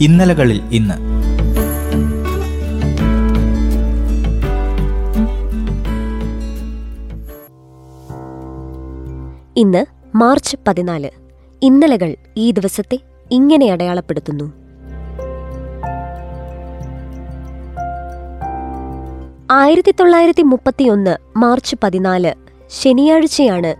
ഇന്നലകളിൽ ഇന്ന്. ഇന്ന് മാർച്ച് പതിനാല്. ഇന്നലകൾ ഈ ദിവസത്തെ ഇങ്ങനെ അടയാളപ്പെടുത്തുന്നു. ആയിരത്തി തൊള്ളായിരത്തി മുപ്പത്തിയൊന്ന് മാർച്ച് പതിനാല് ശനിയാഴ്ചയാണ്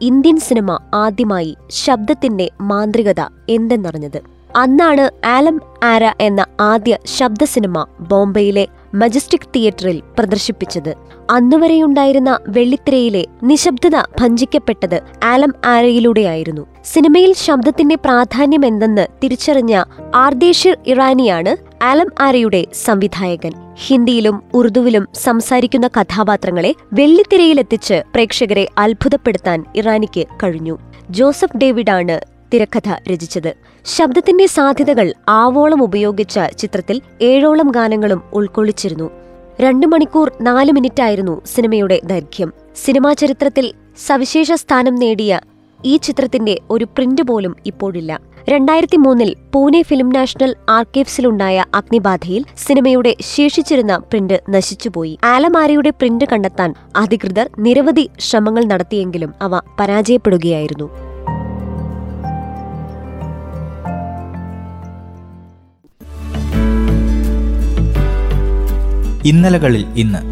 ഇന്ത്യൻ സിനിമ ആദ്യമായി ശബ്ദത്തിന്റെ മാന്ത്രികത എന്തെന്നറിഞ്ഞത്. അന്നാണ് ആലം ആര എന്ന ആദ്യ ശബ്ദ സിനിമ ബോംബെയിലെ മജസ്റ്റിക് തിയേറ്ററിൽ പ്രദർശിപ്പിച്ചത്. അന്നുവരെയുണ്ടായിരുന്ന വെള്ളിത്തിരയിലെ നിശബ്ദത ഭഞ്ചിക്കപ്പെട്ടത് ആലം ആരയിലൂടെയായിരുന്നു. സിനിമയിൽ ശബ്ദത്തിന്റെ പ്രാധാന്യം എന്തെന്ന് തിരിച്ചറിഞ്ഞ ആർദേഷിർ ഇറാനിയാണ് ആലം ആരയുടെ സംവിധായകൻ. ഹിന്ദിയിലും ഉറുദുവിലും സംസാരിക്കുന്ന കഥാപാത്രങ്ങളെ വെള്ളിത്തിരയിലെത്തിച്ച് പ്രേക്ഷകരെ അത്ഭുതപ്പെടുത്താൻ ഇറാനിക്ക് കഴിഞ്ഞു. ജോസഫ് ഡേവിഡാണ് തിരക്കഥ രചിച്ചത്. ശബ്ദത്തിന്റെ സാധ്യതകൾ ആവോളം ഉപയോഗിച്ച ചിത്രത്തിൽ ഏഴോളം ഗാനങ്ങളും ഉൾക്കൊള്ളിച്ചിരുന്നു. രണ്ടു മണിക്കൂർ നാല് മിനിറ്റായിരുന്നു സിനിമയുടെ ദൈർഘ്യം. സിനിമാ ചരിത്രത്തിൽ സവിശേഷ സ്ഥാനം നേടിയ ഈ ചിത്രത്തിന്റെ ഒരു പ്രിന്റ് പോലും ഇപ്പോഴില്ല. രണ്ടായിരത്തി മൂന്നിൽ പൂനെ ഫിലിം നാഷണൽ ആർക്കൈവ്സിലുണ്ടായ അഗ്നിബാധയിൽ സിനിമയുടെ ശേഷിച്ചിരുന്ന പ്രിന്റ് നശിച്ചുപോയി. ആലമാരയുടെ പ്രിന്റ് കണ്ടെത്താൻ അധികൃതർ നിരവധി ശ്രമങ്ങൾ നടത്തിയെങ്കിലും അവ പരാജയപ്പെടുകയായിരുന്നു. ഇന്നലകളിൽ ഇന്ന്.